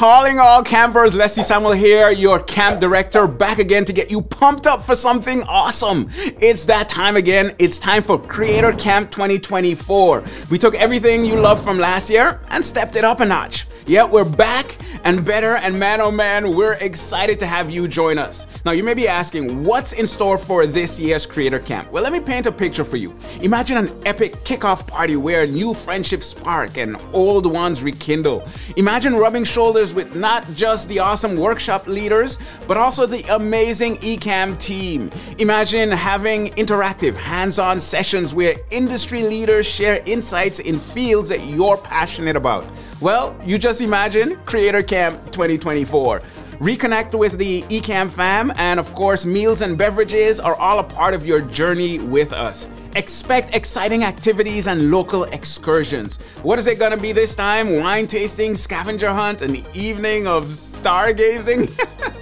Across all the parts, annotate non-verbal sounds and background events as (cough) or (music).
Calling all campers, Leslie Samuel here, your camp director, back again to get you pumped up for something awesome. It's that time again. It's time for Creator Camp 2024. We took everything you loved from last year and stepped it up a notch. Yeah, we're back and better, and man oh man, we're excited to have you join us. Now, you may be asking, what's in store for this year's Creator Camp? Well, let me paint a picture for you. Imagine an epic kickoff party where new friendships spark and old ones rekindle. Imagine rubbing shoulders with not just the awesome workshop leaders, but also the amazing Ecamm team. Imagine having interactive, hands on sessions where industry leaders share insights in fields that you're passionate about. Well, you just imagine Creator Camp 2024. Reconnect with the Ecamm fam, and of course, meals and beverages are all a part of your journey with us. Expect exciting activities and local excursions. What is it gonna be this time? Wine tasting, scavenger hunt, an evening of stargazing?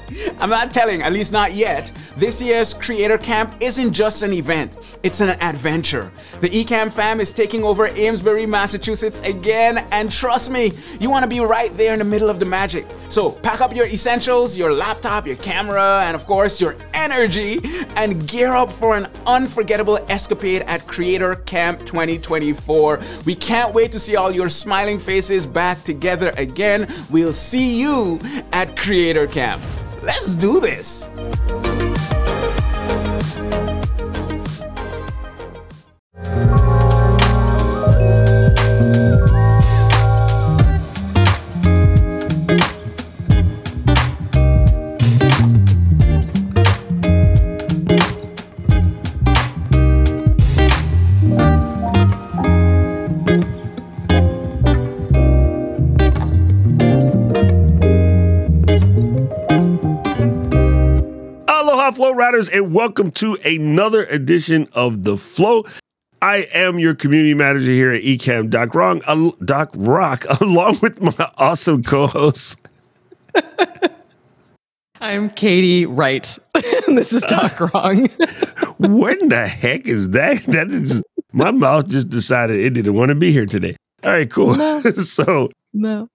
(laughs) I'm not telling, at least not yet. This year's Creator Camp isn't just an event, it's an adventure. The Ecamm fam is taking over Amesbury, Massachusetts again, and trust me, you wanna be right there in the middle of the magic. So pack up your essentials, your laptop, your camera, and of course, your energy, and gear up for an unforgettable escapade at Creator Camp 2024. We can't wait to see all your smiling faces back together again. We'll see you at Creator Camp. Let's do this. Riders, and welcome to another edition of The Flow. I am your community manager here at Ecamm, Doc, Wrong, Doc Rock, (laughs) along with my awesome co host. I'm Katie Wright. (laughs) this is Doc (laughs) Wrong. what in the heck is that? That is my mouth just decided it didn't want to be here today. All right, cool. No. so no.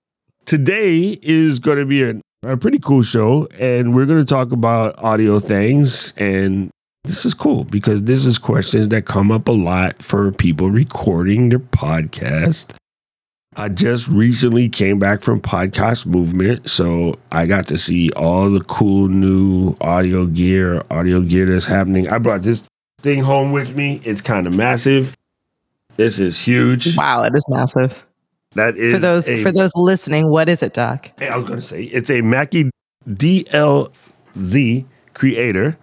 today is going to be a, a pretty cool show, and we're going to talk about audio things. And this is cool because this is questions that come up a lot for people recording their podcast. I just recently came back from Podcast Movement, so I got to see all the cool new audio gear, audio gear that's happening. I brought this thing home with me. It's kind of massive. This is huge. Wow, it is massive. That is For those a- for those listening, what is it, Doc? Hey, I was going to say it's a Mackie DLZ creator.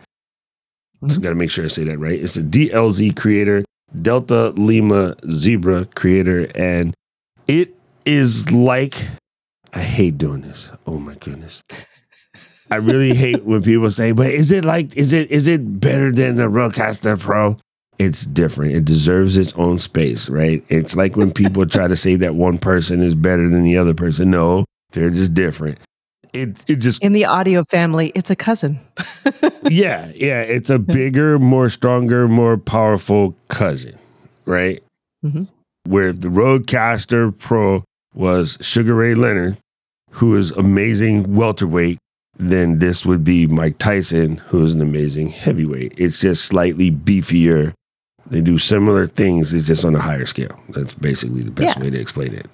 Mhm. Got to make sure I say that right. It's a DLZ creator, Delta Lima Zebra creator, and it is like I hate doing this. Oh my goodness. I really hate (laughs) when people say, "But is it like is it is it better than the Rodecaster Pro?" It's different. It deserves its own space, right? It's like when people try to say that one person is better than the other person. No, they're just different. It it just In the audio family, it's a cousin. (laughs) yeah, yeah, it's a bigger, more stronger, more powerful cousin, right? Mhm. Where the Rodecaster Pro was Sugar Ray Leonard, who is amazing welterweight, then this would be Mike Tyson, who is an amazing heavyweight. It's just slightly beefier. They do similar things, it's just on a higher scale. That's basically the best Yeah. way to explain it.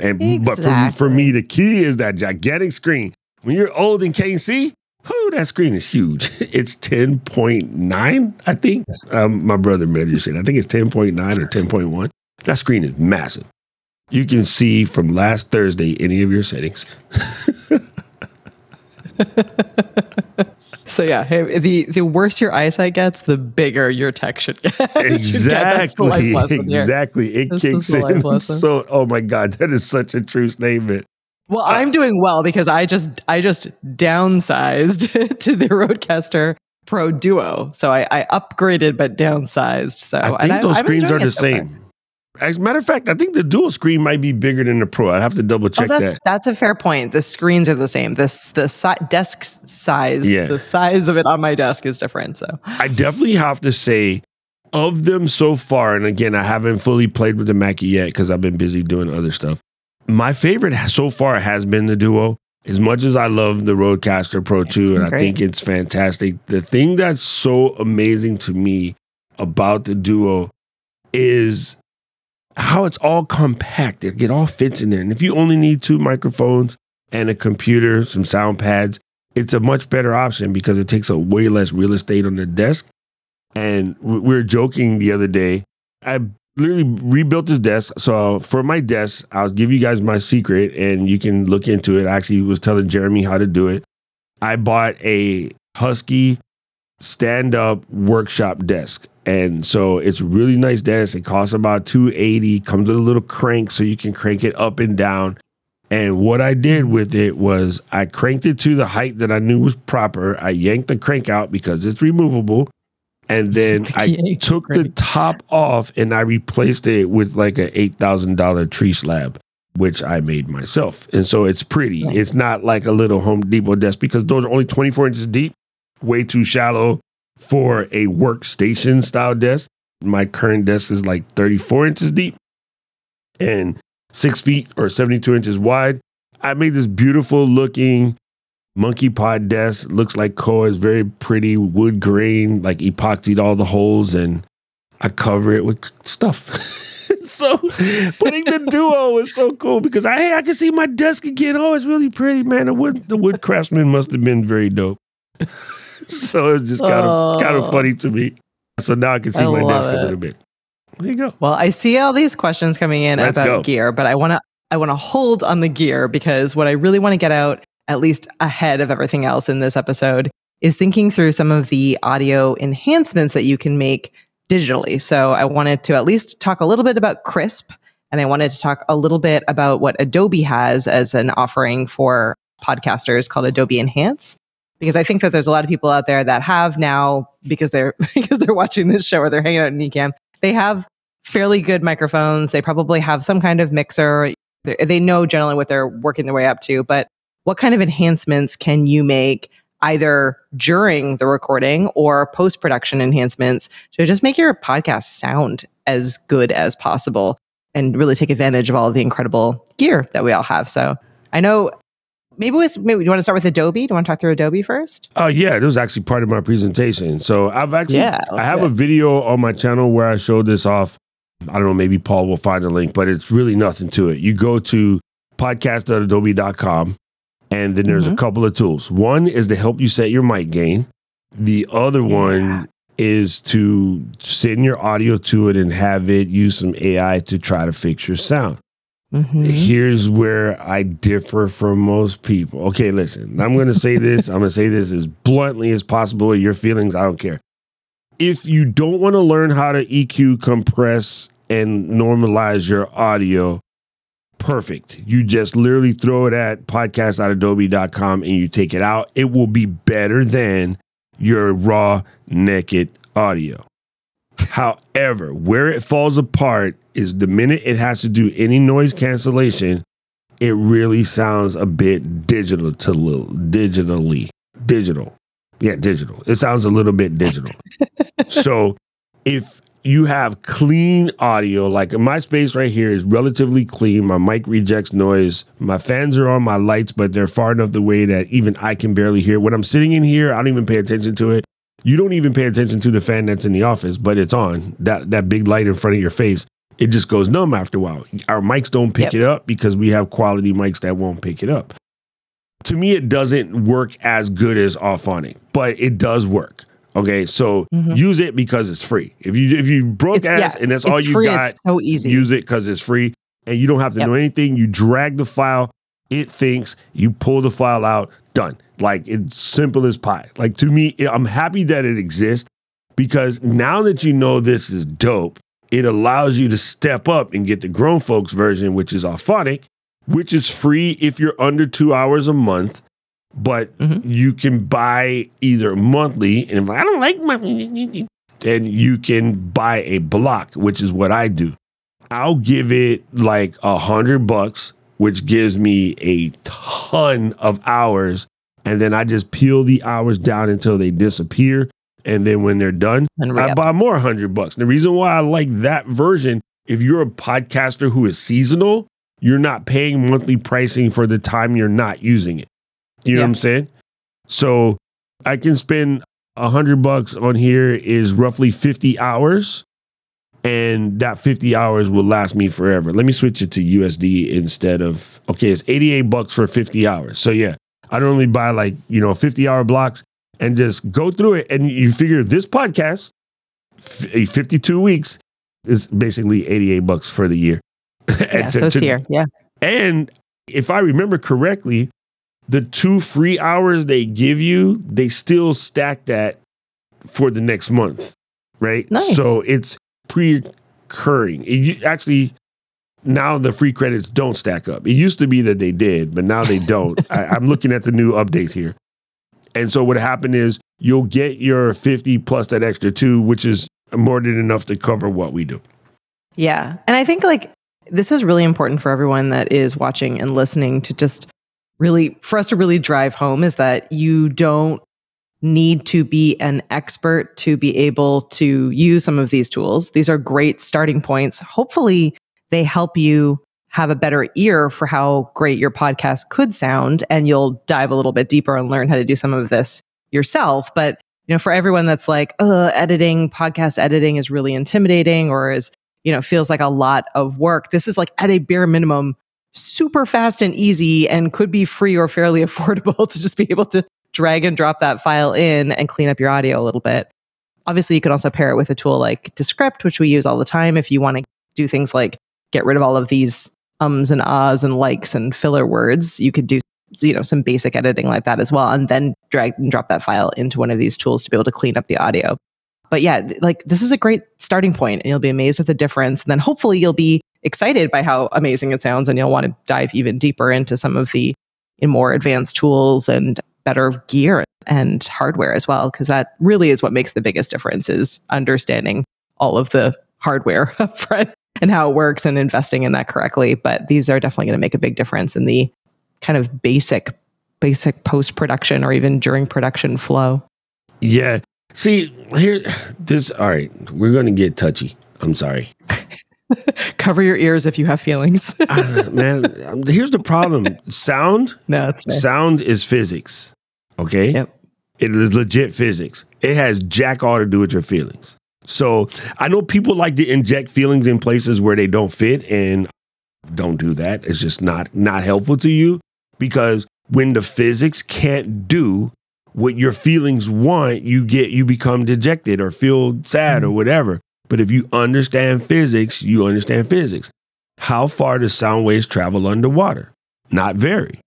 And but for, for me, the key is that gigantic screen. When you're old and can't see, whew, that screen is huge. (laughs) It's 10.9, I think. Um, my brother measured it. I think it's 10.9 or 10.1. That screen is massive. You can see from last Thursday any of your settings. (laughs) So yeah, hey, the the worse your eyesight gets, the bigger your tech should get. (laughs) Should get. That's the life Exactly. here. Exactly. It This kicks the life in. (laughs) lesson. So, oh my God, that is such a true statement. Well, uh, I'm doing well because I just I just downsized (laughs) to the Rodecaster Pro Duo. So I, I upgraded but downsized. So I think those I'm screens are the so far. As a matter of fact, I think the dual screen might be bigger than the Pro. I have to double Oh, check that's that. that's a fair point. The screens are the same. This the si- desk size, Yeah. the size of it on my desk is different. So I definitely have to say, of them so far, and again, I haven't fully played with the Mackie yet because I've been busy doing other stuff. My favorite so far has been the Duo. as much as I love the Rodecaster Pro 2 and I great. think it's fantastic, the thing that's so amazing to me about the Duo is how it's all compact. It, it all fits in there. And if you only need two microphones and a computer, some sound pads, it's a much better option because it takes up way less real estate on the desk. And we were joking the other day. I literally rebuilt this desk. So for my desk, I'll give you guys my secret and you can look into it. I actually was telling Jeremy how to do it. I bought a Husky stand up workshop desk. And so it's really nice desk. It costs about 280, comes with a little crank so you can crank it up and down. And what I did with it was I cranked it to the height that I knew was proper. I yanked the crank out because it's removable. And then (laughs) I took the top off and I replaced it with like a $8,000 tree slab, which I made myself. And so it's pretty. It's not like a little Home Depot desk because those are only 24 inches deep, way too shallow for a workstation style desk. My current desk is like 34 inches deep and six feet or 72 inches wide. I made this beautiful looking monkey pod desk. Looks like Koa is very pretty wood grain, like epoxied all the holes, and I cover it with stuff. (laughs) so putting the (laughs) duo was so cool because I hey, I can see my desk again. Oh, it's really pretty, man. The wood the wood craftsman must have been very dope. (laughs) (laughs) so it's just kind of kind of Oh. funny to me. So now I can see I my desk a little bit. There you go. Well, I see all these questions coming in Let's about go. gear, but I want to I want to hold on the gear because what I really want to get out at least ahead of everything else in this episode is thinking through some of the audio enhancements that you can make digitally. So I wanted to at least talk a little bit about Krisp and I wanted to talk a little bit about what Adobe has as an offering for podcasters called Adobe Enhance because I think that there's a lot of people out there that have now because they're (laughs) because they're watching this show or they're hanging out in Ecamm, they have fairly good microphones. They probably have some kind of mixer. They know generally what they're working their way up to, but what kind of enhancements can you make either during the recording or post production enhancements to just make your podcast sound as good as possible and really take advantage of all of the incredible gear that we all have? So I know maybe with maybe you want to start with Adobe? Do you want to talk through Adobe first? Oh yeah, it was actually part of my presentation. So I've actually Yeah, I have do a video on my channel where I showed this off. I don't know, maybe Paul will find a link, but it's really nothing to it. You go to podcast.adobe.com and then there's a Mhm. couple of tools. One is to help you set your mic gain. The other Yeah. one is to send your audio to it and have it use some AI to try to fix your sound. Mhm. Here's where I differ from most people. Okay, listen, I'm going to say (laughs) this. I'm going to say this as bluntly as possible. Your feelings, I don't care. If you don't want to learn how to EQ, compress, and normalize your audio, perfect. You just literally throw it at podcast.adobe.com and you take it out. It will be better than your raw, naked audio. However, where it falls apart is the minute it has to do any noise cancellation, it really sounds a bit digital to little digitally digital. Yeah, digital. It sounds a little bit digital. (laughs) so if you have clean audio, like my space right here is relatively clean. My mic rejects noise. My fans are on my lights, but they're far enough away that even I can barely hear. When I'm sitting in here, I don't even pay attention to it. You don't even pay attention to the fan that's in the office, but it's on. That that big light in front of your face, it just goes numb after a while. Our mics don't pick Yep. it up because we have quality mics that won't pick it up. To me, it doesn't work as good as Auphonic, but it does work. Okay, so Mhm. use it because it's free. If you if you broke It's- ass yeah, and that's all you free, got, so easy. use it because it's free and you don't have to Yep. know anything. You drag the file, it thinks, you pull the file out, done. Like it's simple as pie. Like to me, I'm happy that it exists because now that you know this is dope, it allows you to step up and get the grown folks version, which is Auphonic, which is free if you're under two hours a month. But Mhm. you can buy either monthly, and if I don't like monthly, then you can buy a block, which is what I do. I'll give it like a hundred bucks, which gives me a ton of hours. And then I just peel the hours down until they disappear. And then when they're done, I buy more hundred bucks. The reason why I like that version, if you're a podcaster who is seasonal, you're not paying monthly pricing for the time you're not using it. You know Yeah. what I'm saying? So I can spend a hundred bucks on here is roughly 50 hours. And that 50 hours will last me forever. Let me switch it to USD instead of okay, it's 88 bucks for 50 hours. So yeah, I normally buy like, you know, 50 hour blocks and just go through it. And you figure this podcast, f- eh, 52 weeks, is basically 88 bucks for the year. (laughs) Yeah, And to- so it's to- here. Yeah. and if I remember correctly, the two free hours they give you, they still stack that for the next month, right? Nice. So it's pre-occurring. It actually now the free credits don't stack up. It used to be that they did, but now they don't. (laughs) I, I'm looking at the new update here, and so what happened is you'll get your 50 plus that extra two, which is more than enough to cover what we do. Yeah. And I think like this is really important for everyone that is watching and listening to just really, for us to really drive home is that you don't need to be an expert to be able to use some of these tools. These are great starting points. Hopefully, they help you have a better ear for how great your podcast could sound and you'll dive a little bit deeper and learn how to do some of this yourself. But you know, for everyone that's like, uh, editing, podcast editing is really intimidating or is, you know, feels like a lot of work. This is like at a bare minimum, super fast and easy and could be free or fairly (laughs) affordable to just be able to drag and drop that file in and clean up your audio a little bit. Obviously, you can also pair it with a tool like Descript, which we use all the time if you want to do things like get rid of all of these ums and ahs and likes and filler words. You could do you know some basic editing like that as well and then drag and drop that file into one of these tools to be able to clean up the audio but yeah like this is a great starting point and you'll be amazed at the difference and then hopefully you'll be excited by how amazing it sounds and you'll want to dive even deeper into some of the more advanced tools and better gear and hardware as well because that really is what makes the biggest difference is understanding all of the hardware (laughs) up front and how it works and investing in that correctly but these are definitely going to make a big difference in the kind of basic basic post production or even during production flow Yeah. See, here, this, all right, we're going to get touchy. I'm sorry. (laughs) cover your ears if you have feelings (laughs) Uh, man, um, here's the problem sound, (laughs) no sound is physics. Okay. Yep. It is legit physics. It has jack all to do with your feelings. So I know people like to inject feelings in places where they don't fit and don't do that. It's just not not helpful to you because when the physics can't do what your feelings want, you get you become dejected or feel sad or mm-hmm. whatever. But if you understand physics, you understand physics. How far do sound waves travel underwater? Not very.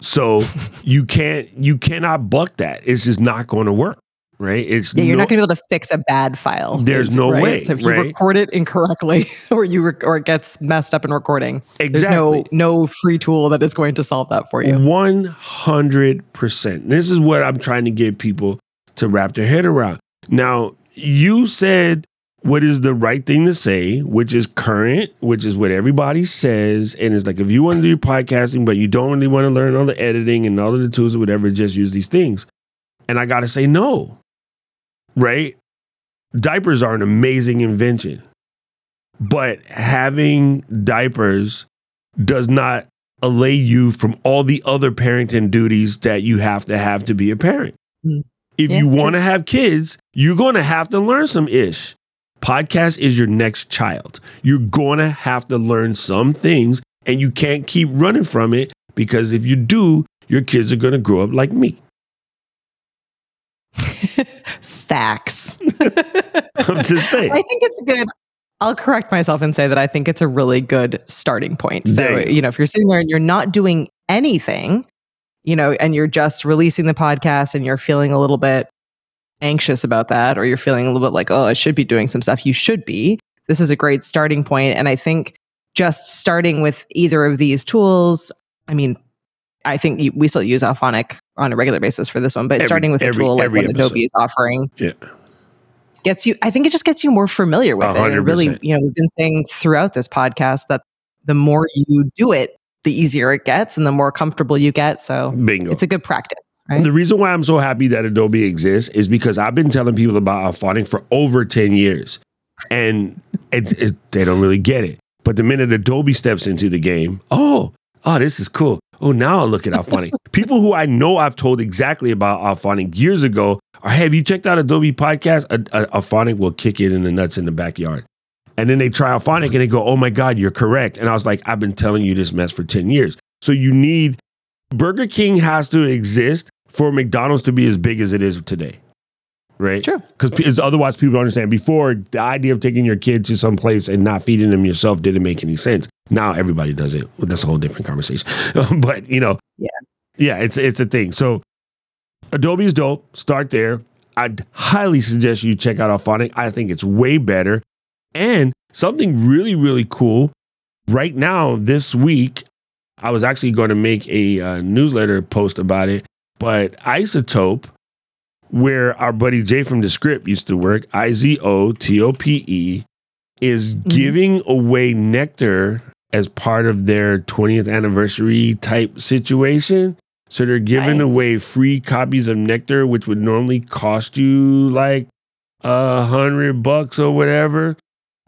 So (laughs) you can't you cannot buck that. It's just not going to work, right? It's yeah, you're no- not going to be able to fix a bad file. There's no right? way, So if you right? record it incorrectly, (laughs) or you rec- or it gets messed up in recording, exactly. there's no no free tool that is going to solve that for you. One hundred percent. This is what I'm trying to get people to wrap their head around. Now, you said what is the right thing to say, which is current, which is what everybody says. And it's like if you want to do podcasting, but you don't really want to learn all the editing and all of the tools or whatever, just use these things. And I gotta say no. Right? Diapers are an amazing invention. But having diapers does not allay you from all the other parenting duties that you have to have to be a parent. Mm. If Yeah, you want to have kids, you're going to have to learn some ish. Podcast is your next child. You're going to have to learn some things and you can't keep running from it because if you do, your kids are going to grow up like me. (laughs) Facts. (laughs) I'm just saying. I think it's good. I'll correct myself and say that I think it's a really good starting point. So, There you you know, if you're sitting there and you're not doing anything, you know, and you're just releasing the podcast and you're feeling a little bit anxious about that, or you're feeling a little bit like, oh, I should be doing some stuff, you should be. This is a great starting point. And I think just starting with either of these tools, I mean, I think we still use Auphonic on a regular basis for this one, but Every- starting with a tool like what episode. Adobe is offering Yeah. gets you i think it just gets you more familiar with A it and really you know we've been saying throughout this podcast that the more you do it the easier it gets and the more comfortable you get so Bingo. it's a good practice right The reason why I'm so happy that Adobe exists is because I've been telling people about Auphonic for over 10 years and it, it, they don't really get it. But the minute Adobe steps into the game, oh, oh, this is cool. Oh, now I'll look at Auphonic. (laughs) People who I know I've told exactly about Auphonic years ago are, hey, have you checked out Adobe Podcast? A, a, Auphonic will kick it in the nuts in the backyard. And then they try Auphonic and they go, oh my God, you're correct. And I was like, I've been telling you this mess for 10 years. So you need, Burger King has to exist for McDonald's to be as big as it is today. Right? True. Because otherwise people don't understand. Before, the idea of taking your kid to some place and not feeding them yourself didn't make any sense. Now everybody does it. That's a whole different conversation. (laughs) but, you know, yeah. Yeah, it's it's a thing. So Adobe is dope. Start there. I'd highly suggest you check out Auphonic. I think it's way better. And something really, really cool right now, this week, I was actually going to make a uh, newsletter post about it, but iZotope, where our buddy Jay from Descript used to work, I Z O T O P E, is mm-hmm. giving away nectar as part of their 20th anniversary type situation. So they're giving nice. away free copies of Nectar, which would normally cost you like a hundred bucks or whatever.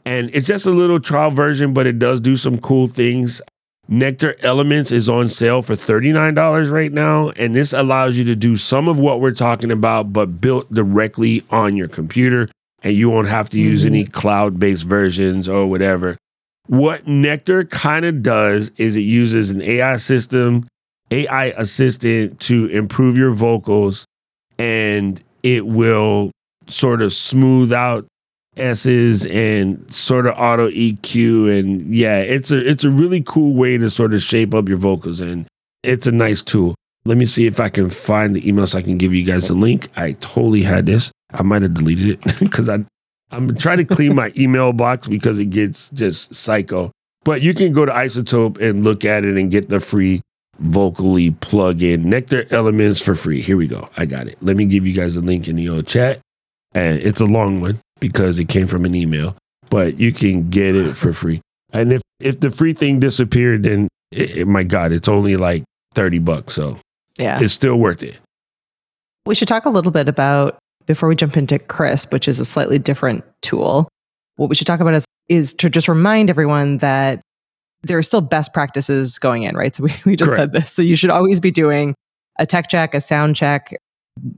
And it's just a little trial version, but it does do some cool things. Nectar Elements is on sale for $39 right now. And this allows you to do some of what we're talking about, but built directly on your computer. And you won't have to use mm-hmm. any cloud based versions or whatever. What Nectar kind of does is it uses an AI system AI assistant to improve your vocals and it will sort of smooth out S's and sort of auto EQ and yeah, it's a it's a really cool way to sort of shape up your vocals and it's a nice tool. Let me see if I can find the email so I can give you guys the link. I totally had this. I might have deleted it (laughs) because I I'm trying to clean my email box because it gets just psycho. But you can go to iZotope and look at it and get the free vocally plug in Nectar Elements for free. Here we go. I got it. Let me give you guys a link in the old chat. And it's a long one because it came from an email, but you can get it for free. And if, if the free thing disappeared, then it, it, my God, it's only like 30 bucks. So yeah, it's still worth it. We should talk a little bit about before we jump into Krisp, which is a slightly different tool. What we should talk about is, is to just remind everyone that there are still best practices going in, right? So (laughs) we, we just Correct. said this. So you should always be doing a tech check, a sound check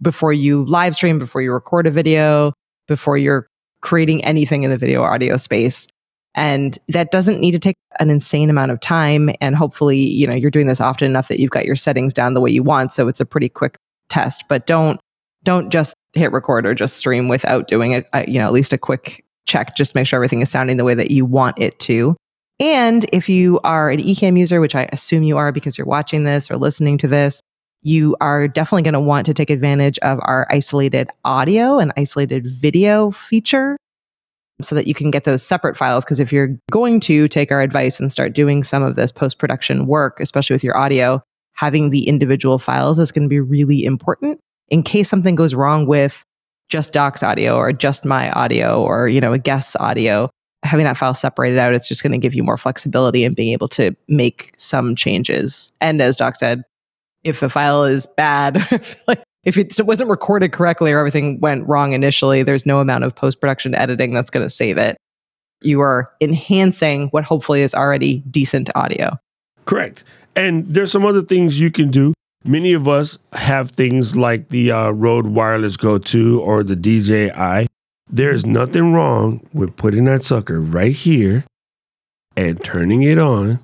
before you live stream, before you record a video, before you're creating anything in the video audio space. And that doesn't need to take an insane amount of time. And hopefully, you know, you're doing this often enough that you've got your settings down the way you want. So it's a pretty quick test. But don't don't just hit record or just stream without doing a, a you know at least a quick check. Just make sure everything is sounding the way that you want it to. And if you are an Ecamm user, which I assume you are because you're watching this or listening to this, you are definitely going to want to take advantage of our isolated audio and isolated video feature so that you can get those separate files. Because if you're going to take our advice and start doing some of this post production work, especially with your audio, having the individual files is going to be really important in case something goes wrong with just Doc's audio or just my audio or, you know, a guest's audio having that file separated out, it's just going to give you more flexibility and being able to make some changes. And as Doc said, if the file is bad, (laughs) if it wasn't recorded correctly or everything went wrong initially, there's no amount of post production editing that's going to save it. You are enhancing what hopefully is already decent audio. Correct. And there's some other things you can do. Many of us have things like the uh, Rode Wireless Go 2 or the DJI there's nothing wrong with putting that sucker right here and turning it on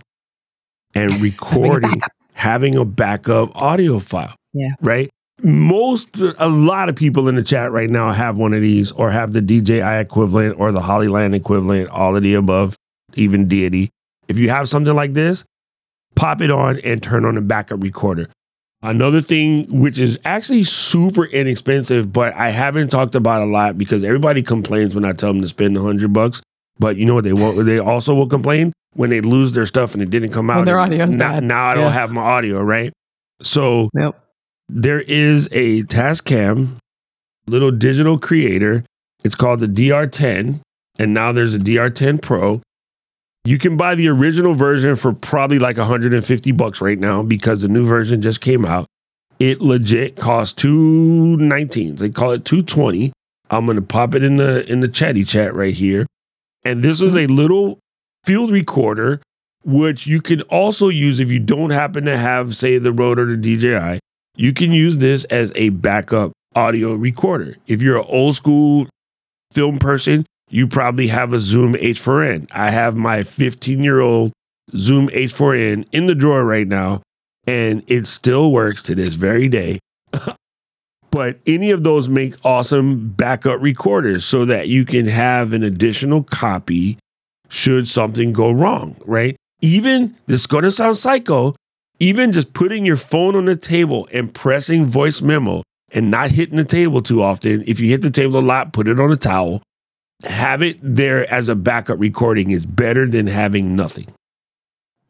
and (laughs) recording, having a backup audio file. Yeah. Right? Most, a lot of people in the chat right now have one of these or have the DJI equivalent or the Hollyland equivalent, all of the above, even Deity. If you have something like this, pop it on and turn on the backup recorder. Another thing, which is actually super inexpensive, but I haven't talked about a lot because everybody complains when I tell them to spend a hundred bucks. But you know what they won't? They also will complain when they lose their stuff and it didn't come out. When their audio's now, bad. now I don't have my audio, right? So yep. there is a Tascam little digital creator. It's called the DR10, and now there's a DR10 Pro. You can buy the original version for probably like 150 bucks right now because the new version just came out. It legit costs 219. They call it 220. I'm gonna pop it in the in the chatty chat right here. And this is a mm-hmm. little field recorder which you can also use if you don't happen to have, say, the Rode or the DJI. You can use this as a backup audio recorder. If you're an old school film person, you probably have a Zoom H4n. I have my 15 year old Zoom H4n in the drawer right now, and it still works to this very day. (laughs) but any of those make awesome backup recorders so that you can have an additional copy should something go wrong, right? Even this is going to sound psycho, even just putting your phone on the table and pressing voice memo and not hitting the table too often. If you hit the table a lot, put it on a towel. Have it there as a backup recording is better than having nothing.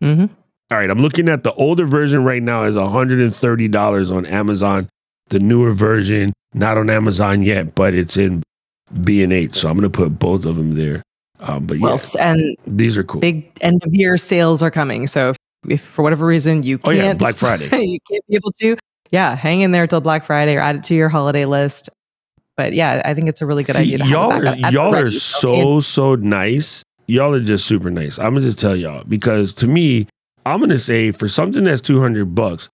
Mm-hmm. All right, I'm looking at the older version right now is $130 on Amazon. The newer version, not on Amazon yet, but it's in B and H. So I'm going to put both of them there. Um, but yeah, Well, s- and these are cool. big end of year sales are coming. So if, if for whatever reason you Oh, can't, yeah, Black Friday. (laughs) you can't be able to, yeah, hang in there till Black Friday or add it to your holiday list. But yeah, I think it's a really good See, idea to y'all are, backup at the y'all are so so nice. Y'all are just super nice. I'm gonna just tell y'all because to me, I'm gonna say for something that's 200 bucks,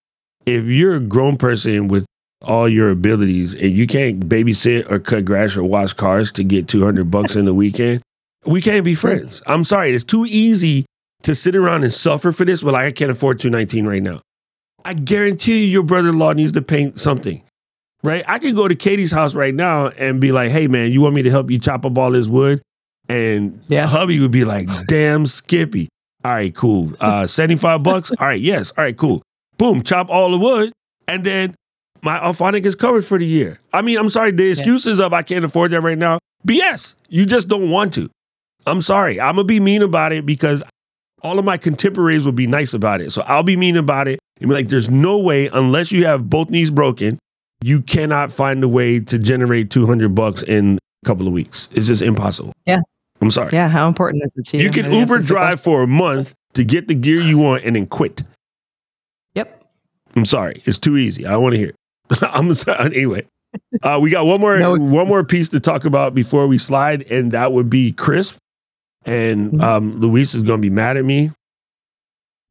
if you're a grown person with all your abilities and you can't babysit or cut grass or wash cars to get 200 bucks in the weekend, we can't be friends. I'm sorry, it's too easy to sit around and suffer for this. Well, like I can't afford 219 right now. I guarantee you, your brother-in-law needs to paint something right? I could go to Katie's house right now and be like, hey, man, you want me to help you chop up all this wood? And Yeah. hubby would be like, damn, Skippy. All right, cool. Uh, 75 bucks? All right, yes. All right, cool. Boom, chop all the wood. And then my Auphonic is covered for the year. I mean, I'm sorry, the excuses of I can't afford that right now, BS. You just don't want to. I'm sorry. I'm going to be mean about it because all of my contemporaries will be nice about it. So I'll be mean about it and be like, there's no way, unless you have both knees broken, you cannot find a way to generate 200 bucks in a couple of weeks. It's just impossible. Yeah. I'm sorry. Yeah, how important is it to you? You can I think that's Uber drive for a month to get the gear you want and then quit. Yep. I'm sorry. It's too easy. I want to hear it. (laughs) I'm sorry. (laughs) Anyway, uh, we got one more No. one more piece to talk about before we slide, and that would be Krisp. And Mhm. um, Luis is going to be mad at me.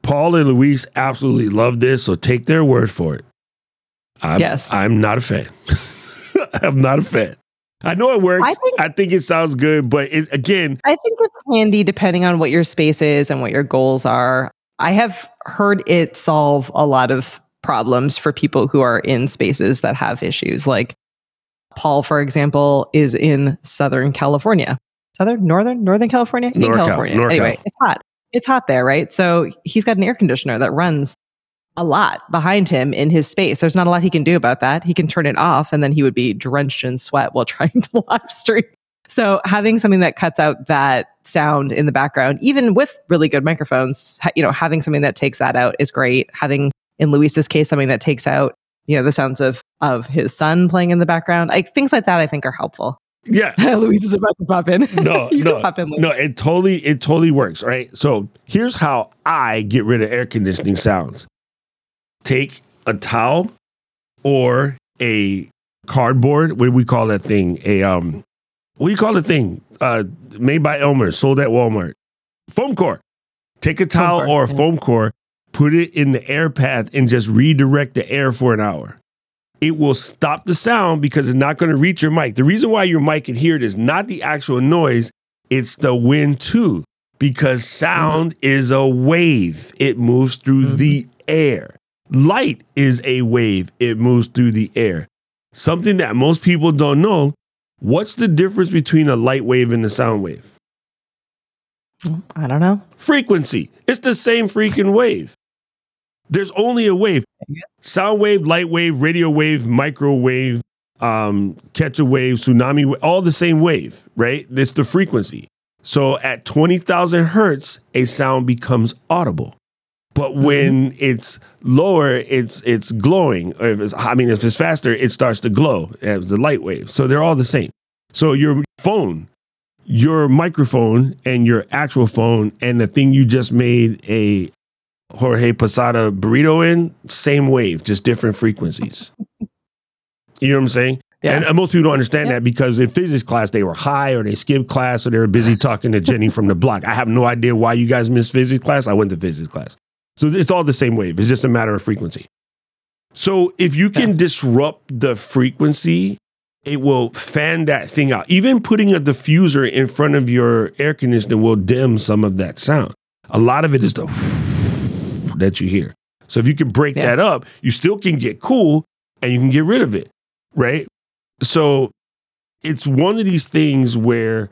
Paul and Luis absolutely love this, so take their word for it. I'm, Yes. I'm not a fan. (laughs) I'm not a fan. I know it works. I I think, think- it sounds good, but it, again, I think it's handy depending on what your space is and what your goals are. I have heard it solve a lot of problems for people who are in spaces that have issues. Like Paul, for example, is in Southern California. Southern, Northern, Northern California? In California. NorCal. Anyway, it's hot. It's hot there, right? So he's got an air conditioner that runs a lot behind him in his space. There's not a lot he can do about that. He can turn it off and then he would be drenched in sweat while (laughs) trying to live stream. So having something that cuts out that sound in the background, even with really good microphones, you know, having something that takes that out is great. Having, in Luis's case, something that takes out, you know, the sounds of of his son playing in the background, like things like that, I think are helpful. yeah, (laughs) Luis is about to pop in. No, (laughs) you no, pop in. No, it totally it totally works, right? So here's how I get rid of air conditioning sounds. Take a towel or a cardboard. What do we call that thing? A um what do you call the thing? Uh made by Elmer, sold at Walmart. Foam core. Take a towel core, or a yeah. foam core, put it in the air path and just redirect the air for an hour. It will stop the sound because it's not going to reach your mic. The reason why your mic can hear it is not the actual noise, it's the wind too. Because sound is a wave, it moves through Mhm. the air. Light is a wave, it moves through the air. Something that most people don't know what's the difference between a light wave and a sound wave? I don't know. Frequency. It's the same freaking wave. There's only a wave. Sound wave, light wave, radio wave, microwave, um, catch a wave, tsunami, all the same wave, right? It's the frequency. So at 20,000 hertz, a sound becomes audible. But mm-hmm. when it's lower, it's it's glowing. Or if it's, I mean, if it's faster, it starts to glow as the light wave. So they're all the same. So your phone, your microphone, and your actual phone, and the thing you just made a Jorge Posada burrito in, same wave, just different frequencies. (laughs) You know what I'm saying? Yeah. And, and most people don't understand Yeah. that because in physics class they were high or they skipped class or they were busy (laughs) talking to Jenny from the block. I have no idea why you guys missed physics class. I went to physics class. So it's all the same wave. It's just a matter of frequency. So if you can disrupt the frequency, it will fan that thing out. Even putting a diffuser in front of your air conditioner will dim some of that sound. A lot of it is the (laughs) that you hear. So if you can break Yeah. that up, you still can get cool and you can get rid of it, right? So it's one of these things where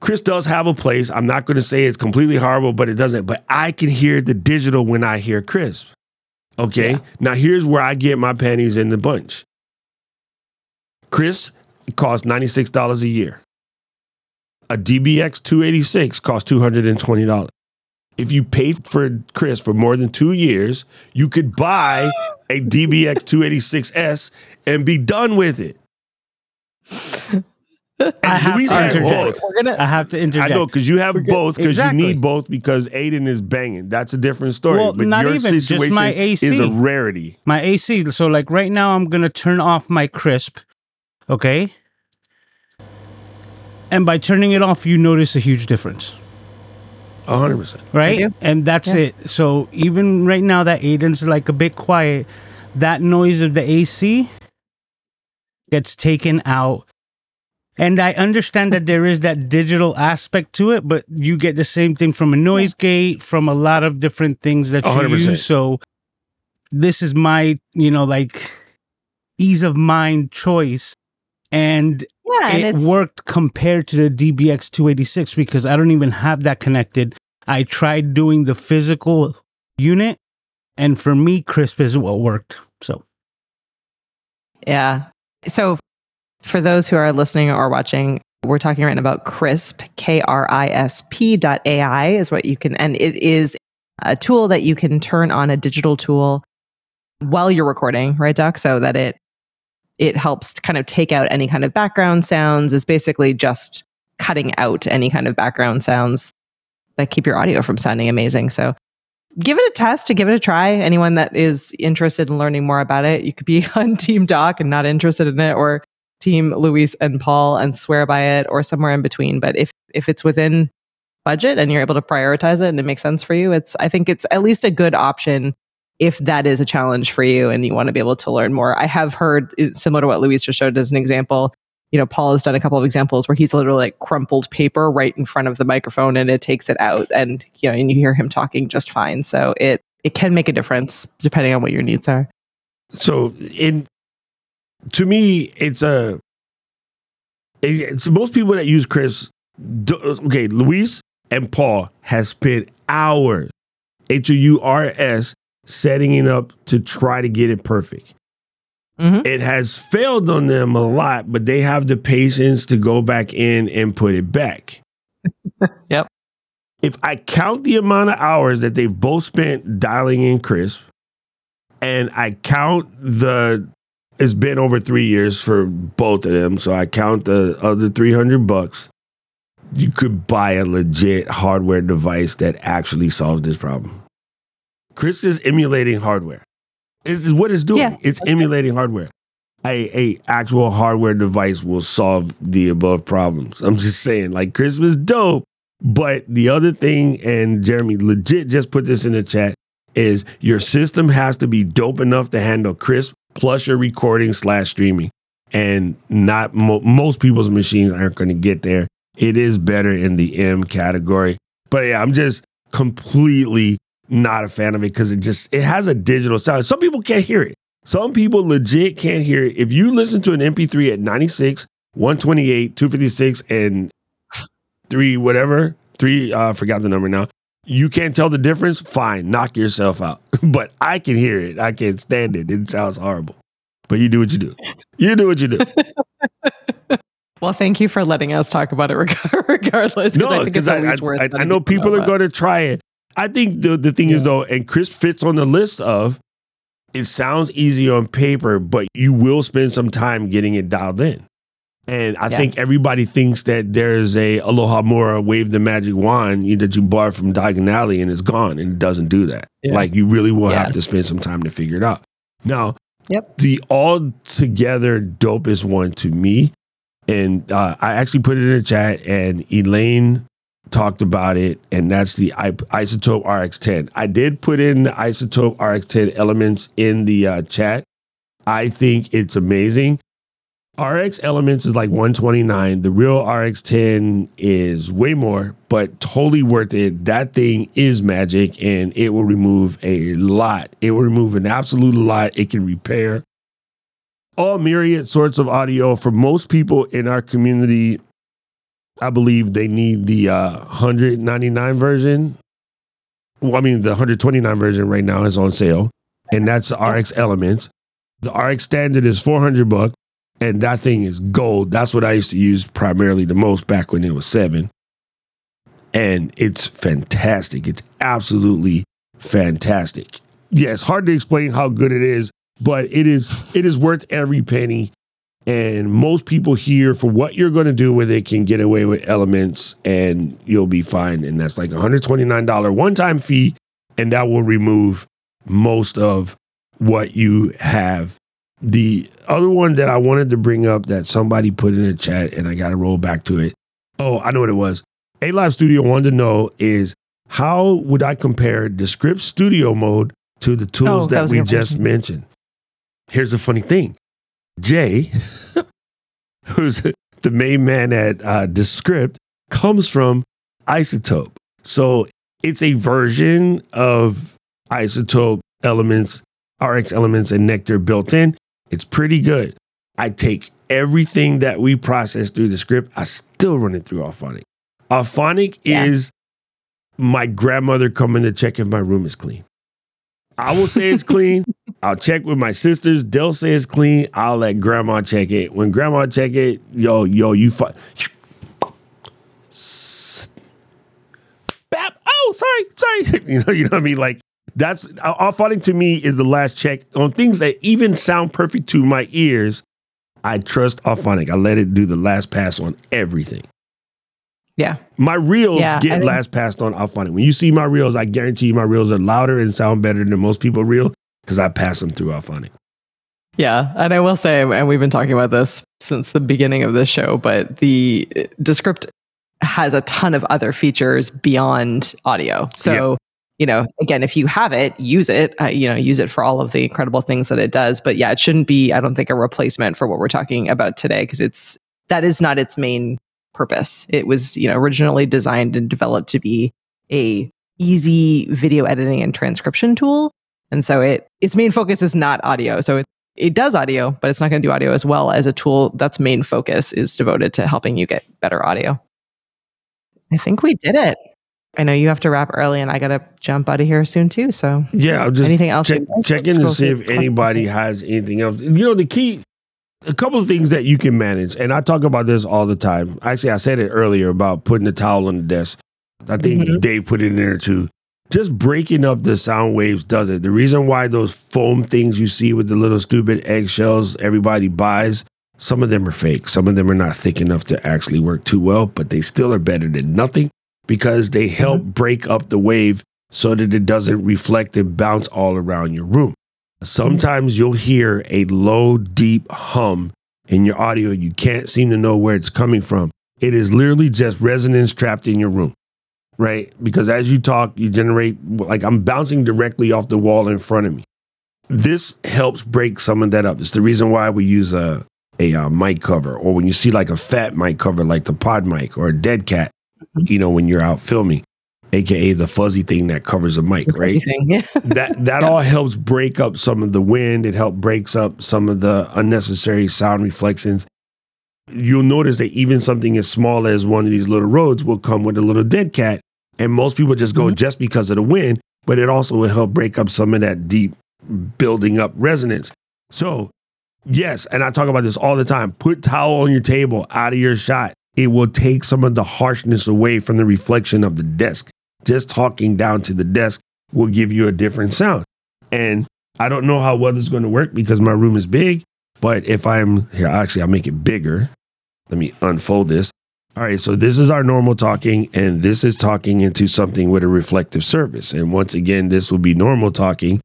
Krisp does have a place. I'm not going to say it's completely horrible, but it doesn't. But I can hear the digital when I hear Krisp. Okay. Yeah. Now here's where I get my panties in the bunch. Krisp costs $96 a year. A DBX 286 costs $220. If you pay for Krisp for more than two years, you could buy a DBX 286S and be done with it. I (laughs) have Luis to has interject. both. We're gonna. I have to interject. I know because you have We're good. both because Exactly. you need both because Aiden is banging. That's a different story. Well, but not your even, just situation my is a rarity. my AC. So like right now, I'm gonna turn off my Krisp. Okay. And by turning it off, you notice a huge difference, hundred percent. right? do. And that's Yeah. it. So even right now, that Aiden's like a bit quiet. That noise of the AC gets taken out. And I understand that there is that digital aspect to it, but you get the same thing from a noise gate, from a lot of different things that you 100%. use. So this is my, you know, like ease of mind choice. And yeah, and it worked compared to the DBX 286 because I don't even have that connected. I tried doing the physical unit, and for me, Krisp is what worked. So Yeah. So for those who are listening or watching, we're talking right now about Krisp, K R I S P dot AI is what you can, and it is a tool that you can turn on a digital tool while you're recording, right, Doc? So that it it helps to kind of take out any kind of background sounds, is basically just cutting out any kind of background sounds that keep your audio from sounding amazing. So give it a test to give it a try. Anyone that is interested in learning more about it, you could be (laughs) on Team Doc and not interested in it, or Team Luis and Paul and swear by it, or somewhere in between. But if if it's within budget and you're able to prioritize it and it makes sense for you, it's I think it's at least a good option if that is a challenge for you and you want to be able to learn more. I have heard uh, similar to what Luis just showed as an example. You know, Paul has done a couple of examples where he's literally like crumpled paper right in front of the microphone and it takes it out and you know, and you hear him talking just fine. So it it can make a difference depending on what your needs are. So in to me, it's a it's most people that use Krisp. Okay, Luis and Paul has spent hours H O U R S setting it up to try to get it perfect. Mhm. It has failed on them a lot, but they have the patience to go back in and put it back. (laughs) Yep. If I count the amount of hours that they've both spent dialing in Krisp, and I count the it's been over three years for both of them, so I count the other three hundred bucks. You could buy a legit hardware device that actually solves this problem. Krisp is emulating hardware. This is what it's doing. Yeah, it's emulating hardware. A, a actual hardware device will solve the above problems. I'm just saying, like Krisp was dope, but the other thing, and Jeremy legit just put this in the chat, is your system has to be dope enough to handle Krisp plus your recording slash streaming. And not mo- most people's machines aren't going to get there. It is better in the M category. But yeah, I'm just completely not a fan of it because it just it has a digital sound. Some people can't hear it. Some people legit can't hear it. If you listen to an MP3 at 96, 128, 256, and three whatever, three uh, I forgot the number now. You can't tell the difference. Fine, knock yourself out. (laughs) but I can hear it. I can't stand it. It sounds horrible. But you do what you do. You do what you do. (laughs) Well, thank you for letting us talk about it (laughs) regardless. no, I think it's because I, I, worth I, I know people are going to try it. I think the, the thing is though, and Krisp fits on the list of it sounds easy on paper, but you will spend some time getting it dialed in. And I Yeah. think everybody thinks that there's a Alohomora wave the magic wand you- that you bought from Diagon Alley and it's gone, and it doesn't do that. Yeah. Like you really will Yeah. have to spend some time to figure it out. Now, Yep. The all together dopest one to me. And uh, I actually put it in the chat, and Elaine talked about it, and that's the I- iZotope RX10. I did put in the iZotope RX10 elements in the uh, chat. I think it's amazing. RX Elements is like 129. The real RX10 is way more, but totally worth it. That thing is magic and it will remove a lot. It will remove an absolute lot. It can repair all myriad sorts of audio for most people in our community. I believe they need the uh, 199 version. Well, I mean, the 129 version right now is on sale, and that's the RX Elements. The RX Standard is 400 bucks, and that thing is gold. That's what I used to use primarily the most back when it was seven. And it's fantastic. It's absolutely fantastic. Yeah, it's hard to explain how good it is, but it is it is worth every penny. And most people here for what you're going to do with it can get away with elements and you'll be fine. And that's like $129 one time fee. And that will remove most of what you have. The other one that I wanted to bring up that somebody put in the chat and I got to roll back to it. Oh, I know what it was. A Live Studio wanted to know is how would I compare Descript studio mode to the tools Oh, that that, we just question. mentioned? Here's the funny thing Jay, (laughs) who's the main man at uh, Descript, comes from iZotope. So it's a version of iZotope elements, RX elements, and Nectar built in. It's pretty good. I take everything that we process through Descript, I still run it through Auphonic. Auphonic Yeah. is my grandmother coming to check if my room is clean. I will say it's clean. (laughs) I'll check with my sisters. They'll say it's clean. I'll let grandma check it. When grandma check it, yo, yo, you fi- Bap. Oh, sorry, sorry. (laughs) You know, you know what I mean? Like that's Auphonic to me is the last check on things that even sound perfect to my ears. I trust Auphonic. I let it do the last pass on everything. Yeah. My reels Yeah, I get last passed on Auphonic. When you see my reels, I guarantee you my reels are louder and sound better than most people reel because I pass them through Auphonic. Yeah, and I will say, and we've been talking about this since the beginning of this show, but the uh, Descript has a ton of other features beyond audio. So, you know, again, if you have it, use it. Uh, you know, use it for all of the incredible things that it does. But yeah, it shouldn't be. I don't think a replacement for what we're talking about today because it's that is not its main purpose. It was you know originally designed and developed to be a easy video editing and transcription tool. And so it its main focus is not audio. So it it does audio, but it's not going to do audio as well as a tool that's main focus is devoted to helping you get better audio. I think we did it. I know you have to wrap early and I got to jump out of here soon too. So Yeah, I'm just anything else? check, guys? checking to see if anybody has anything else. You know, the key, a couple of things that you can manage, and I talk about this all the time. Actually, I said it earlier about putting the towel on the desk. I think Mhm. Dave put it in there too. Just breaking up the sound waves does it. The reason why those foam things you see with the little stupid eggshells everybody buys, some of them are fake. Some of them are not thick enough to actually work too well, but they still are better than nothing because they help break up the wave so that it doesn't reflect and bounce all around your room. Sometimes you'll hear a low, deep hum in your audio and you can't seem to know where it's coming from. It is literally just resonance trapped in your room, right? Because as you talk, you generate, like I'm bouncing directly off the wall in front of me. This helps break some of that up. It's the reason why we use a, a uh, mic cover, or when you see like a fat mic cover, like the pod mic or a dead cat, you know, when you're out filming, aka the fuzzy thing that covers a mic, right? Everything. Yeah. (laughs) that that all helps break up some of the wind. It helps breaks up some of the unnecessary sound reflections. You'll notice that even something as small as one of these little Rodes will come with a little dead cat, and most people just go Mhm. just because of the wind. But it also will help break up some of that deep building up resonance. So, yes, and I talk about this all the time. Put towel on your table, out of your shot. It will take some of the harshness away from the reflection of the desk. Just talking down to the desk will give you a different sound. And I don't know how well this is going to work because my room is big. But if I'm here, actually, I'll make it bigger. Let me unfold this. All right, so this is our normal talking, and this is talking into something with a reflective surface. And once again, this will be normal talking,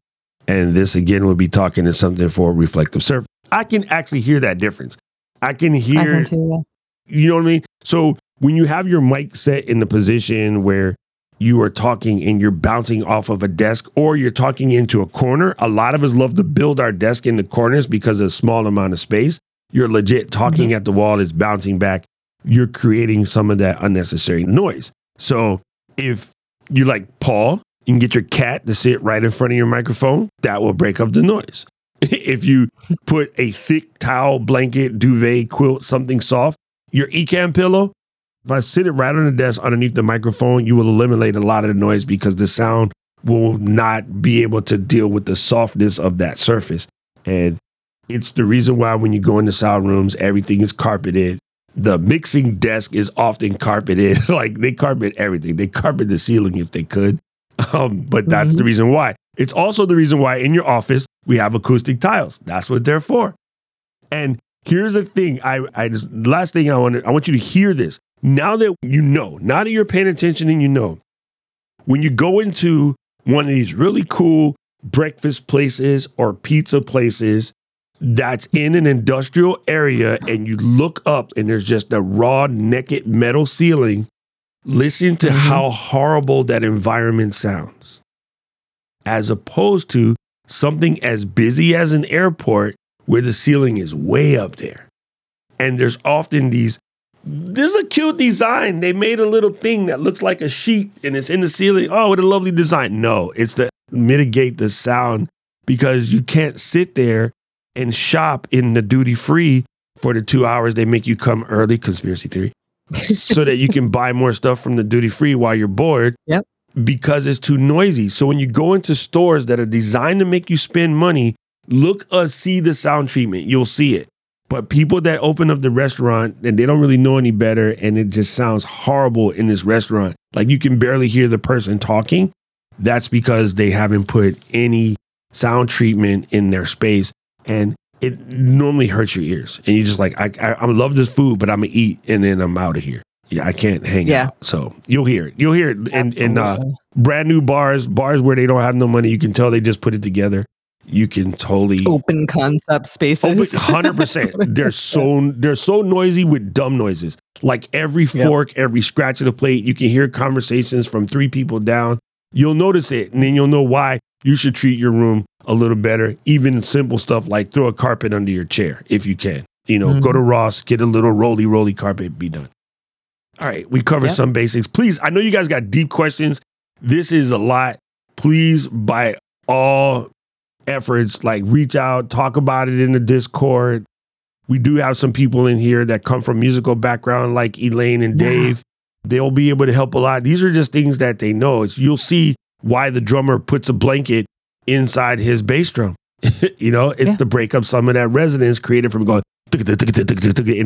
And this again would be talking to something for a reflective surface. I can actually hear that difference. I can hear, I can. You know what I mean? So when you have your mic set in the position where you are talking and you're bouncing off of a desk or you're talking into a corner, a lot of us love to build our desk in the corners because of a small amount of space. You're legit talking Mhm. at the wall, it's bouncing back. You're creating some of that unnecessary noise. So if you like Paul, you can get your cat to sit right in front of your microphone. That will break up the noise. (laughs) if you put a thick towel, blanket, duvet, quilt, something soft, your Ecamm pillow, if I sit it right on the desk underneath the microphone, you will eliminate a lot of the noise because the sound will not be able to deal with the softness of that surface. And it's the reason why when you go into sound rooms, everything is carpeted. The mixing desk is often carpeted. (laughs) like they carpet everything. They carpet the ceiling if they could. (laughs) Um, but that's the reason why. It's also the reason why in your office we have acoustic tiles. That's what they're for. And here's the thing. I, I just last thing I want I want you to hear this. Now that you know, now that you're paying attention and you know, when you go into one of these really cool breakfast places or pizza places that's in an industrial area and you look up and there's just a raw naked metal ceiling, listen to Mhm. how horrible that environment sounds. As opposed to something as busy as an airport where the ceiling is way up there. And there's often these this is a cute design. They made a little thing that looks like a sheet and it's in the ceiling. Oh, what a lovely design. No, it's to mitigate the sound because you can't sit there and shop in the duty free for the two hours they make you come early, conspiracy theory, so that you can (laughs) buy more stuff from the duty free while you're bored. Yep. Because it's too noisy. So when you go into stores that are designed to make you spend money, look uh see the sound treatment. You'll see it. But people that open up the restaurant and they don't really know any better and it just sounds horrible in this restaurant. Like you can barely hear the person talking. That's because they haven't put any sound treatment in their space and it normally hurts your ears. And you're just like, I, I, I love this food, but I'm gonna eat and then I'm out of here. Yeah, I can't hang Yeah. out. So you'll hear it. You'll hear it in, in uh, brand new bars, bars where they don't have no money. You can tell they just put it together. You can totally open concept spaces. Oh, hundred percent. (laughs) They're so they're so noisy with dumb noises. Like every Yep. fork, every scratch of the plate, you can hear conversations from three people down. You'll notice it, and then you'll know why you should treat your room a little better. Even simple stuff like throw a carpet under your chair if you can. You know, go to mm-hmm. Ross, get a little roly roly carpet, be done. All right, we covered Yep. some basics. Please, I know you guys got deep questions. This is a lot. Please, by all efforts, like reach out, talk about it in the Discord. We do have some people in here that come from musical background, like Elaine and Yeah. Dave. They'll be able to help a lot. These are just things that they know. It's, you'll see why the drummer puts a blanket inside his bass drum. (laughs) you know, it's Yeah. to break up some of that resonance created from going in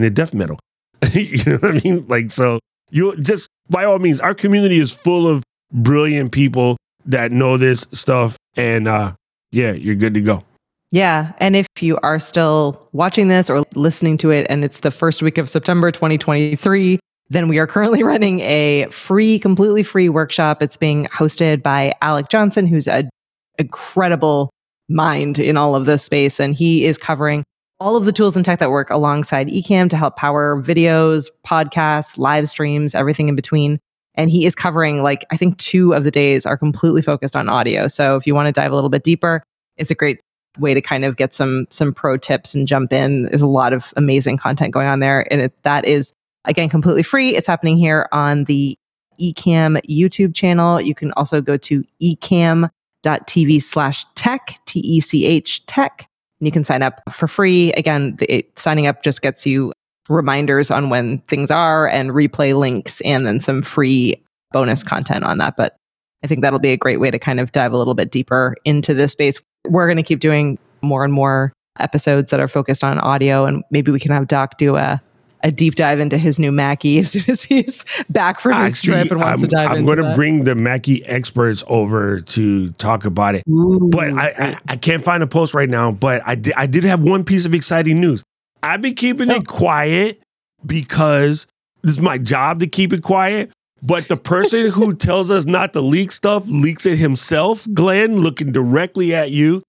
the death metal. (laughs) you know what I mean? Like, so you just by all means, our community is full of brilliant people that know this stuff. And uh yeah, you're good to go. Yeah. And if you are still watching this or listening to it and it's the first week of September 2023, then we are currently (laughs) running a free, completely free workshop. It's being hosted by Alec Johnson, who's an incredible mind in all of this space. And he is covering all of the tools and tech that work alongside Ecamm to help power videos, podcasts, live streams, everything in between. And he is covering, like, I think two of the days are completely focused on audio. So if you want to dive a little bit deeper, it's a great way to kind of get some some pro tips and jump in. There's a lot of amazing content going on there, and it, that is again completely free. It's happening here on the Ecamm YouTube channel. You can also go to ecamm.tv slash tech t e c h tech, and you can sign up for free. Again, the, it, signing up just gets you reminders on when things are and replay links, and then some free bonus content on that. But I think that'll be a great way to kind of dive a little bit deeper into this space. We're going to keep doing more and more episodes that are focused on audio, and maybe we can have Doc do a a deep dive into his new Mackie as soon as he's back from his trip and wants I'm, to dive in. I'm going to bring the Mackie experts over to talk about it. Ooh, But I, I. I can't find a post right now. But I did, I did have one piece of exciting news. I've been keeping it quiet because it's my job to keep it quiet. But the person who (laughs) tells us not to leak stuff leaks it himself. Glenn, looking directly at you.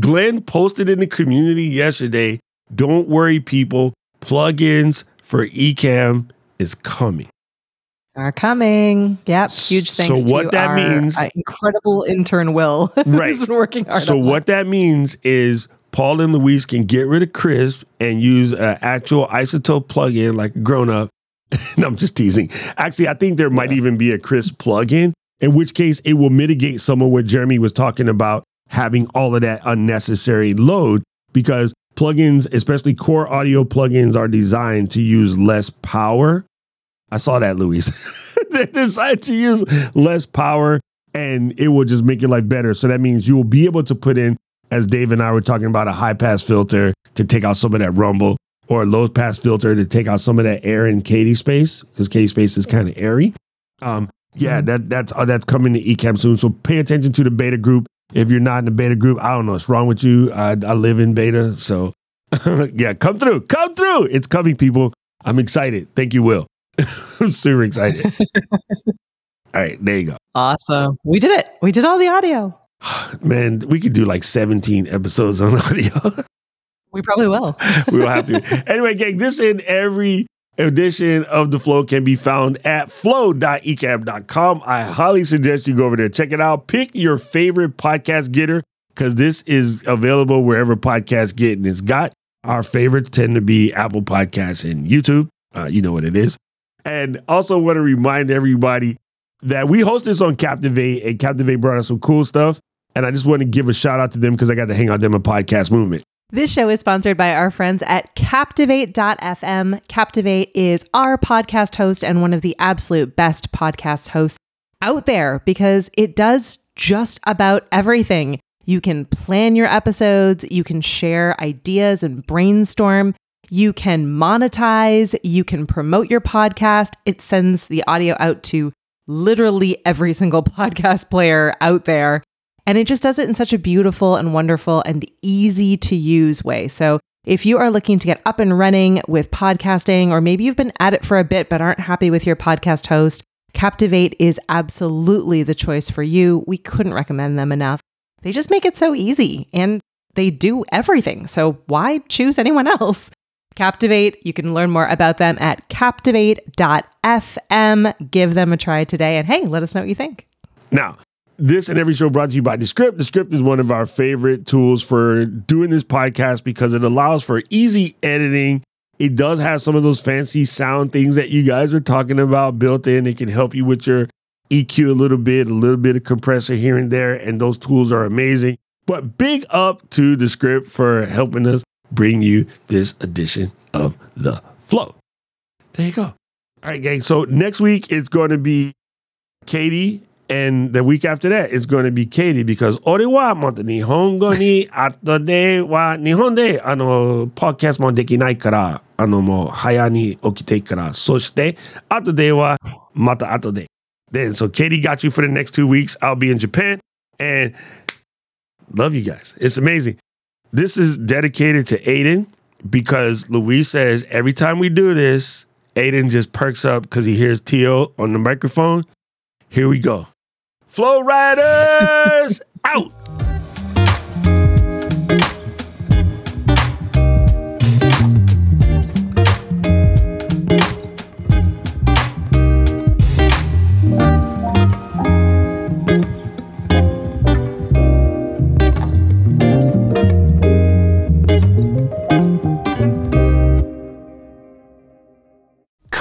Glenn posted in the community yesterday. Don't worry, people. Plugins for Ecamm is coming. Are coming. Yep. Huge thanks So thanks what to that our means- uh, incredible intern Will, (laughs) Right. who's working hard. So on what that means is Paul and Louise can get rid of Krisp and use an actual iZotope plugin like a grown up. (laughs) no, I'm just teasing. Actually, I think there might even be a Krisp plugin, in which case it will mitigate some of what Jeremy was talking about, having all of that unnecessary load because plugins, especially core audio plugins, are designed to use less power. I saw that, Louise. (laughs) they decided to use less power and it will just make your life better. So that means you will be able to put in, as Dave and I were talking about, a high pass filter to take out some of that rumble, or a low pass filter to take out some of that air in Katie space because Katie space is kind of airy. Um, yeah, that that's uh, that's coming to Ecamm soon. So pay attention to the beta group. If you're not in the beta group, I don't know what's wrong with you. I, I live in beta, so (laughs) yeah, come through, come through. It's coming, people. I'm excited. Thank you, Will. (laughs) I'm super excited. (laughs) All right, there you go. Awesome. We did it. We did all the audio. (sighs) Man, we could do like 17 episodes on (laughs) audio. We probably will. we will have to. (laughs) Anyway, gang, this and every edition of The Flow can be found at flow.ecamm.com. I highly suggest you go over there, check it out. Pick your favorite podcast getter because this is available wherever podcasts get and it's got. Our favorites tend to be Apple Podcasts and YouTube. Uh, you know what it is. And also want to remind everybody that we host this on Captivate, and Captivate brought us some cool stuff. And I just want to give a shout out to them because I got to hang out with them in podcast movement. This show is sponsored by our friends at Captivate.fm. Captivate is our podcast host and one of the absolute best podcast hosts out there because it does just about everything. You can plan your episodes, you can share ideas and brainstorm, you can monetize, you can promote your podcast. It sends the audio out to literally every single (laughs) podcast player out there. And it just does it in such a beautiful and wonderful and easy to use way. So if you are looking to get up and running with podcasting, or maybe you've been at it for a bit but aren't happy with your podcast host, Captivate is absolutely the choice for you. We couldn't recommend them enough. They just make it so easy and they do everything. So why choose anyone else? Captivate, you can learn more about them at captivate.fm. Give them a try today and hey, let us know what you think. Now, this and every show brought to you by Descript. Descript is one of our favorite tools for doing this podcast because it allows for easy editing. It does have some of those fancy sound things that you guys are talking about built in. It can help you with your EQ a little bit, a little bit of compressor here and there, and those tools are amazing. But big up to Descript for helping us bring you this edition of The Flow. There you go. All right, gang. So next week it's going to be Katie and the week after that is going to be Katie because Orewa Monte Nihongo ni atode wa Nihon de ano podcast mo dekinai kara ano mo haya ni okite kara. Soshite atode wa mata atode. Then so Katie got you for the next 2 weeks. I'll be in Japan and love you guys. It's amazing. This is dedicated to Aiden because Luis says every time we do this, Aiden just perks up because he hears Tio on the microphone. Here we go. Flow Riders out.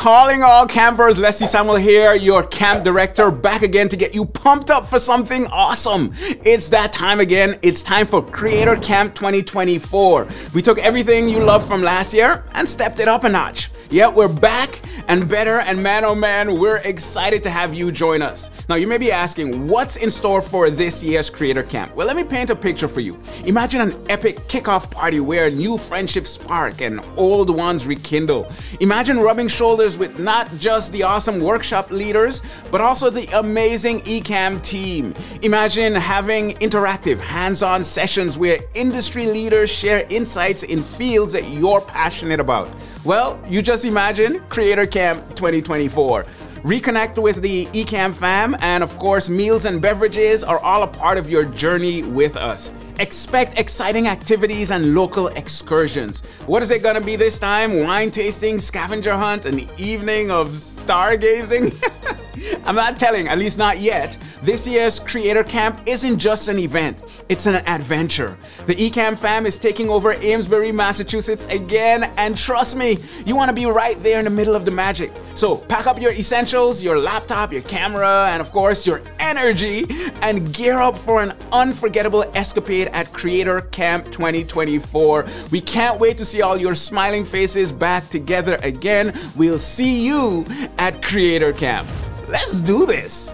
Calling all campers, Leslie Samuel here, your camp director, back again to get you pumped up for something awesome. It's that time again. It's time for Creator Camp 2024. We took everything you loved from last year and stepped it up a notch. Yep, we're back and better, and man oh man, we're excited to have you join us. Now, you may be asking, what's in store for this year's Creator Camp? Well, let me paint a picture for you. Imagine an epic kickoff party where new friendships spark and old ones rekindle. Imagine rubbing shoulders with not just the awesome workshop leaders, but also the amazing Ecamm team. Imagine having interactive, hands on sessions where industry leaders share insights in fields that you're passionate about. Well, you just imagine Creator Camp 2024. Reconnect with the Ecamm fam, and of course, meals and beverages are all a part of your journey with us. Expect exciting activities and local excursions. What is it gonna be this time? Wine tasting, scavenger hunt, an evening of stargazing? (laughs) I'm not telling, at least not yet. This year's Creator Camp isn't just an event, it's an adventure. The Ecamm fam is taking over Amesbury, Massachusetts again, and trust me, you want to be right there in the middle of the magic. So pack up your essentials, your laptop, your camera, and of course your energy, and gear up for an unforgettable escapade at Creator Camp 2024. We can't wait to see all your smiling faces back together again. We'll see you at Creator Camp. Let's do this.